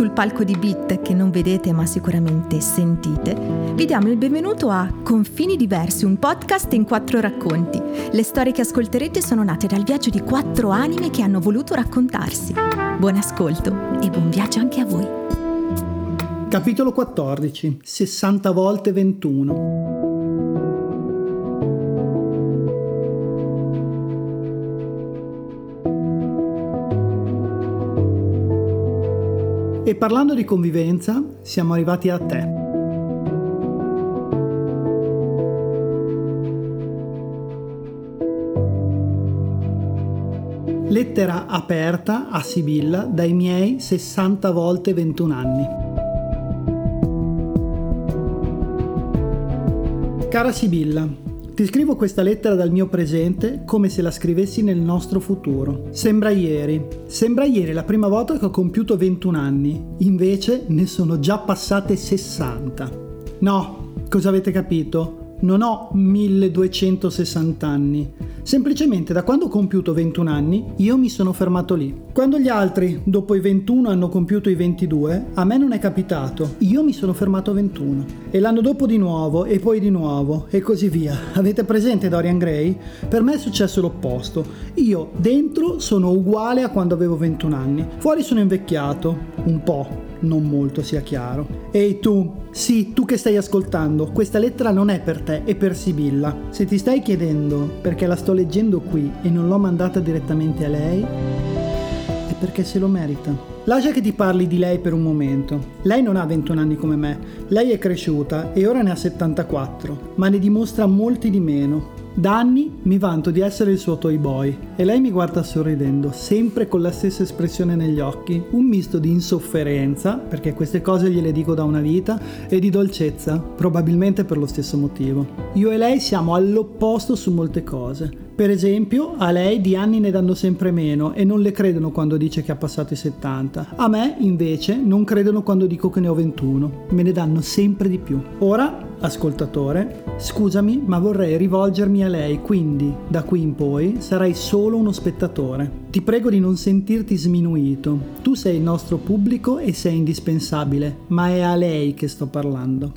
sul palco di Beat che non vedete ma sicuramente sentite, vi diamo il benvenuto a Confini Diversi, un podcast in quattro racconti. Le storie che ascolterete sono nate dal viaggio di quattro anime che hanno voluto raccontarsi. Buon ascolto e buon viaggio anche a voi. Capitolo 14 60 volte 21 E parlando di convivenza, siamo arrivati a te. Lettera aperta a Sibilla dai miei 60 volte 21 anni. Cara Sibilla, ti scrivo questa lettera dal mio presente come se la scrivessi nel nostro futuro. Sembra ieri. Sembra ieri la prima volta che ho compiuto 21 anni, invece ne sono già passate 60. No, cosa avete capito? Non ho 1260 anni. Semplicemente da quando ho compiuto 21 anni io mi sono fermato lì. Quando gli altri dopo i 21 hanno compiuto i 22, a me non è capitato. Io mi sono fermato a 21. E l'anno dopo di nuovo e poi di nuovo e così via. Avete presente Dorian Gray? Per me è successo l'opposto. Io dentro sono uguale a quando avevo 21 anni. Fuori sono invecchiato, un po' non molto sia chiaro. Ehi tu, sì, tu che stai ascoltando, questa lettera non è per te, è per Sibilla. Se ti stai chiedendo perché la sto leggendo qui e non l'ho mandata direttamente a lei, è perché se lo merita. Lascia che ti parli di lei per un momento. Lei non ha 21 anni come me, lei è cresciuta e ora ne ha 74, ma ne dimostra molti di meno. Da anni mi vanto di essere il suo toy boy e lei mi guarda sorridendo, sempre con la stessa espressione negli occhi, un misto di insofferenza, perché queste cose gliele dico da una vita, e di dolcezza, probabilmente per lo stesso motivo. Io e lei siamo all'opposto su molte cose. Per esempio, a lei di anni ne danno sempre meno e non le credono quando dice che ha passato i 70. A me, invece, non credono quando dico che ne ho 21. Me ne danno sempre di più. Ora ascoltatore, scusami ma vorrei rivolgermi a lei, quindi da qui in poi sarai solo uno spettatore. Ti prego di non sentirti sminuito, tu sei il nostro pubblico e sei indispensabile, ma è a lei che sto parlando.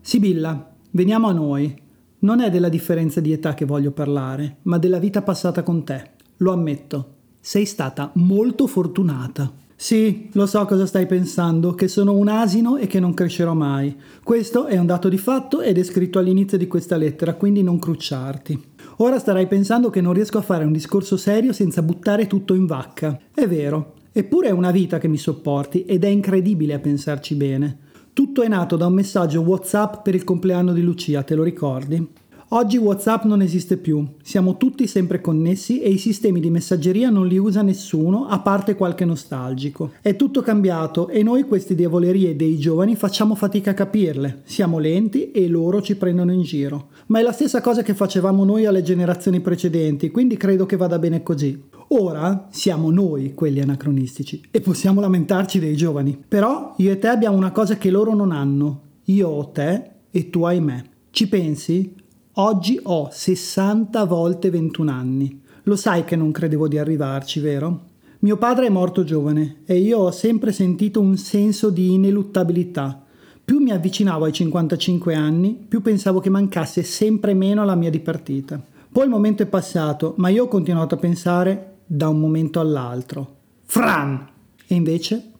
Sibilla, veniamo a noi. Non è della differenza di età che voglio parlare, ma della vita passata con te. Lo ammetto, sei stata molto fortunata. Sì, lo so cosa stai pensando, che sono un asino e che non crescerò mai. Questo è un dato di fatto ed è scritto all'inizio di questa lettera, quindi non crucciarti. Ora starai pensando che non riesco a fare un discorso serio senza buttare tutto in vacca. È vero, eppure è una vita che mi sopporti ed è incredibile a pensarci bene. Tutto è nato da un messaggio WhatsApp per il compleanno di Lucia, te lo ricordi? Oggi WhatsApp non esiste più, siamo tutti sempre connessi e i sistemi di messaggeria non li usa nessuno a parte qualche nostalgico. È tutto cambiato e noi queste diavolerie dei giovani facciamo fatica a capirle, siamo lenti e loro ci prendono in giro. Ma è la stessa cosa che facevamo noi alle generazioni precedenti, quindi credo che vada bene così. Ora siamo noi quelli anacronistici e possiamo lamentarci dei giovani. Però io e te abbiamo una cosa che loro non hanno. Io ho te e tu hai me. Ci pensi? Oggi ho 60 volte 21 anni. Lo sai che non credevo di arrivarci, vero? Mio padre è morto giovane e io ho sempre sentito un senso di ineluttabilità. Più mi avvicinavo ai 55 anni, più pensavo che mancasse sempre meno alla mia dipartita. Poi il momento è passato, ma io ho continuato a pensare da un momento all'altro. Fran! E invece,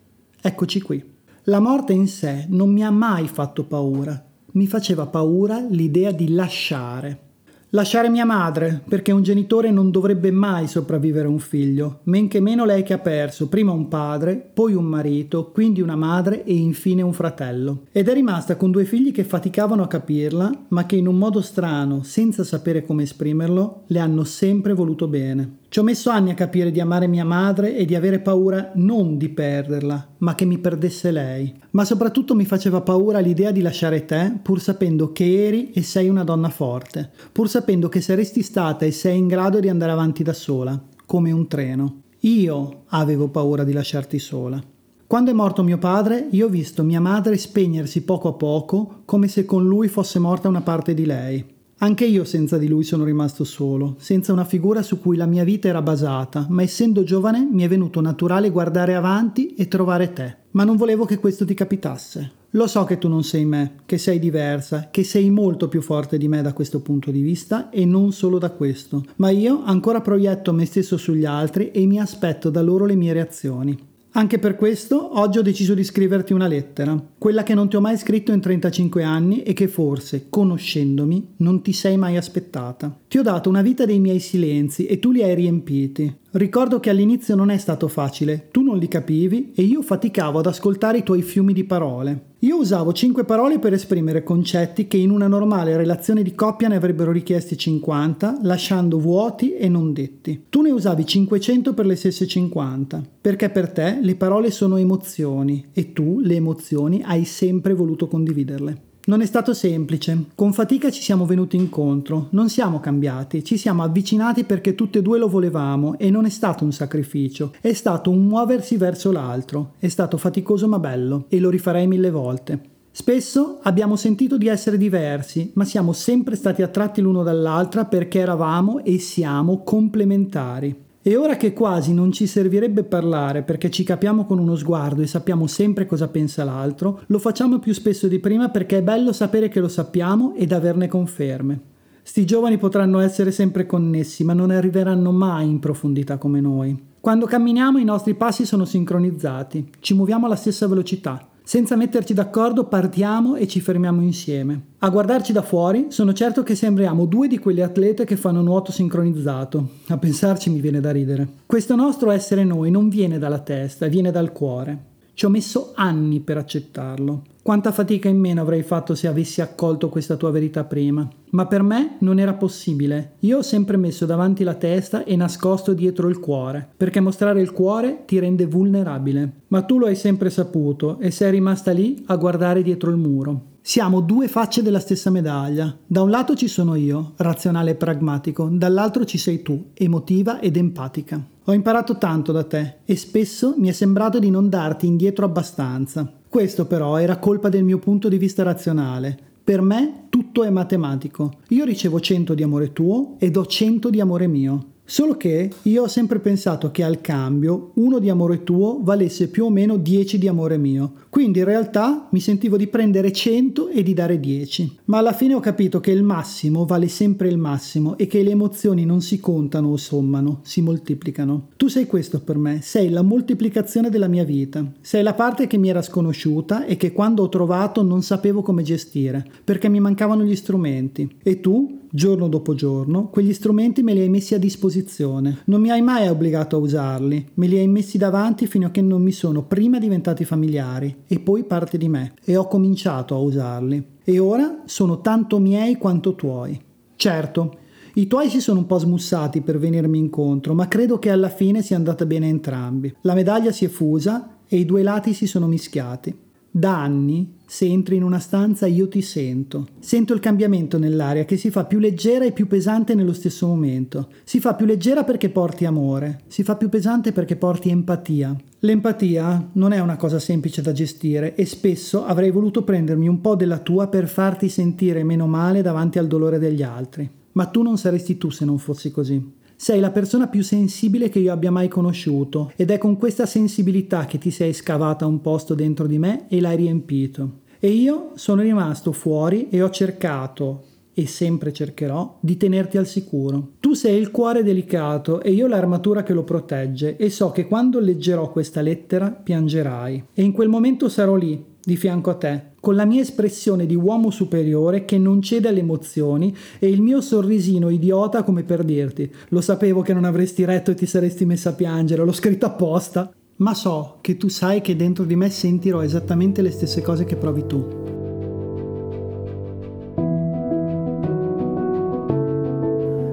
eccoci qui. La morte in sé non mi ha mai fatto paura, mi faceva paura l'idea di lasciare. Lasciare mia madre, perché un genitore non dovrebbe mai sopravvivere a un figlio, men che meno lei che ha perso prima un padre, poi un marito, quindi una madre e infine un fratello. Ed è rimasta con due figli che faticavano a capirla, ma che in un modo strano, senza sapere come esprimerlo, le hanno sempre voluto bene. Ci ho messo anni a capire di amare mia madre e di avere paura non di perderla, ma che mi perdesse lei. Ma soprattutto mi faceva paura l'idea di lasciare te, pur sapendo che eri e sei una donna forte, pur sapendo che saresti stata e sei in grado di andare avanti da sola, come un treno. Io avevo paura di lasciarti sola. Quando è morto mio padre, io ho visto mia madre spegnersi poco a poco, come se con lui fosse morta una parte di lei. Anche io senza di lui sono rimasto solo, senza una figura su cui la mia vita era basata, ma essendo giovane mi è venuto naturale guardare avanti e trovare te. Ma non volevo che questo ti capitasse. Lo so che tu non sei me, che sei diversa, che sei molto più forte di me da questo punto di vista e non solo da questo, ma io ancora proietto me stesso sugli altri e mi aspetto da loro le mie reazioni. Anche per questo oggi ho deciso di scriverti una lettera, quella che non ti ho mai scritto in 35 anni e che forse, conoscendomi, non ti sei mai aspettata. Ti ho dato una vita dei miei silenzi e tu li hai riempiti. Ricordo che all'inizio non è stato facile, tu non li capivi e io faticavo ad ascoltare i tuoi fiumi di parole. Io usavo cinque parole per esprimere concetti che in una normale relazione di coppia ne avrebbero richiesti 50, lasciando vuoti e non detti. Tu ne usavi 500 per le stesse 50, perché per te le parole sono emozioni e tu le emozioni hai sempre voluto condividerle. Non è stato semplice, con fatica ci siamo venuti incontro, non siamo cambiati, ci siamo avvicinati perché tutte e due lo volevamo e non è stato un sacrificio, è stato un muoversi verso l'altro, è stato faticoso ma bello. E lo rifarei mille volte. Spesso abbiamo sentito di essere diversi, ma siamo sempre stati attratti l'uno dall'altra perché eravamo e siamo complementari. E ora che quasi non ci servirebbe parlare perché ci capiamo con uno sguardo e sappiamo sempre cosa pensa l'altro, lo facciamo più spesso di prima perché è bello sapere che lo sappiamo ed averne conferme. Sti giovani potranno essere sempre connessi, ma non arriveranno mai in profondità come noi. Quando camminiamo i nostri passi sono sincronizzati, ci muoviamo alla stessa velocità. Senza metterci d'accordo partiamo e ci fermiamo insieme. A guardarci da fuori sono certo che sembriamo due di quelle atlete che fanno nuoto sincronizzato. A pensarci mi viene da ridere. Questo nostro essere noi non viene dalla testa, viene dal cuore. Ci ho messo anni per accettarlo. Quanta fatica in meno avrei fatto se avessi accolto questa tua verità prima. Ma per me non era possibile. Io ho sempre messo davanti la testa e nascosto dietro il cuore, perché mostrare il cuore ti rende vulnerabile. Ma tu lo hai sempre saputo e sei rimasta lì a guardare dietro il muro. Siamo due facce della stessa medaglia. Da un lato ci sono io, razionale e pragmatico, dall'altro ci sei tu, emotiva ed empatica. Ho imparato tanto da te e spesso mi è sembrato di non darti indietro abbastanza. Questo però era colpa del mio punto di vista razionale. Per me tutto è matematico. Io ricevo 100 di amore tuo e do 100 di amore mio. Solo che io ho sempre pensato che al cambio uno di amore tuo valesse più o meno 10 di amore mio. Quindi in realtà mi sentivo di prendere 100 e di dare 10. Ma alla fine ho capito che il massimo vale sempre il massimo e che le emozioni non si contano o sommano, si moltiplicano. Tu sei questo per me, sei la moltiplicazione della mia vita. Sei la parte che mi era sconosciuta e che quando ho trovato non sapevo come gestire, perché mi mancavano gli strumenti. E tu, giorno dopo giorno, quegli strumenti me li hai messi a disposizione. Non mi hai mai obbligato a usarli, me li hai messi davanti fino a che non mi sono prima diventati familiari e poi parte di me e ho cominciato a usarli. E ora sono tanto miei quanto tuoi. Certo, i tuoi si sono un po' smussati per venirmi incontro, ma credo che alla fine sia andata bene a entrambi. La medaglia si è fusa e i due lati si sono mischiati. Da anni, se entri in una stanza, io ti sento. Sento il cambiamento nell'aria che si fa più leggera e più pesante nello stesso momento. Si fa più leggera perché porti amore, si fa più pesante perché porti empatia. L'empatia non è una cosa semplice da gestire e spesso avrei voluto prendermi un po' della tua per farti sentire meno male davanti al dolore degli altri. Ma tu non saresti tu se non fossi così. Sei la persona più sensibile che io abbia mai conosciuto ed è con questa sensibilità che ti sei scavata un posto dentro di me e l'hai riempito. E io sono rimasto fuori e ho cercato, e sempre cercherò, di tenerti al sicuro. Tu sei il cuore delicato e io l'armatura che lo protegge e so che quando leggerò questa lettera piangerai. E in quel momento sarò lì, di fianco a te, con la mia espressione di uomo superiore che non cede alle emozioni e il mio sorrisino idiota come per dirti lo sapevo che non avresti retto e ti saresti messa a piangere, l'ho scritto apposta. Ma so che tu sai che dentro di me sentirò esattamente le stesse cose che provi tu.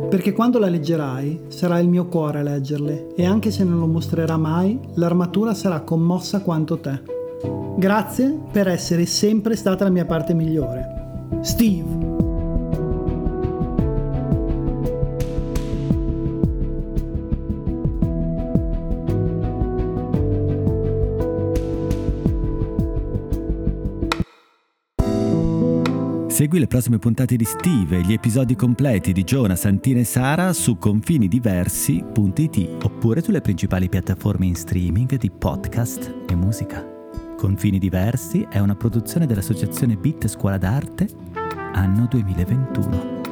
Perché quando la leggerai sarà il mio cuore a leggerle e anche se non lo mostrerà mai, l'armatura sarà commossa quanto te. Grazie per essere sempre stata la mia parte migliore. Steve. Segui le prossime puntate di Steve e gli episodi completi di Giona, Santina e Sara su confinidiversi.it oppure sulle principali piattaforme in streaming di podcast e musica. Confini Diversi è una produzione dell'associazione Bit Scuola d'Arte anno 2021.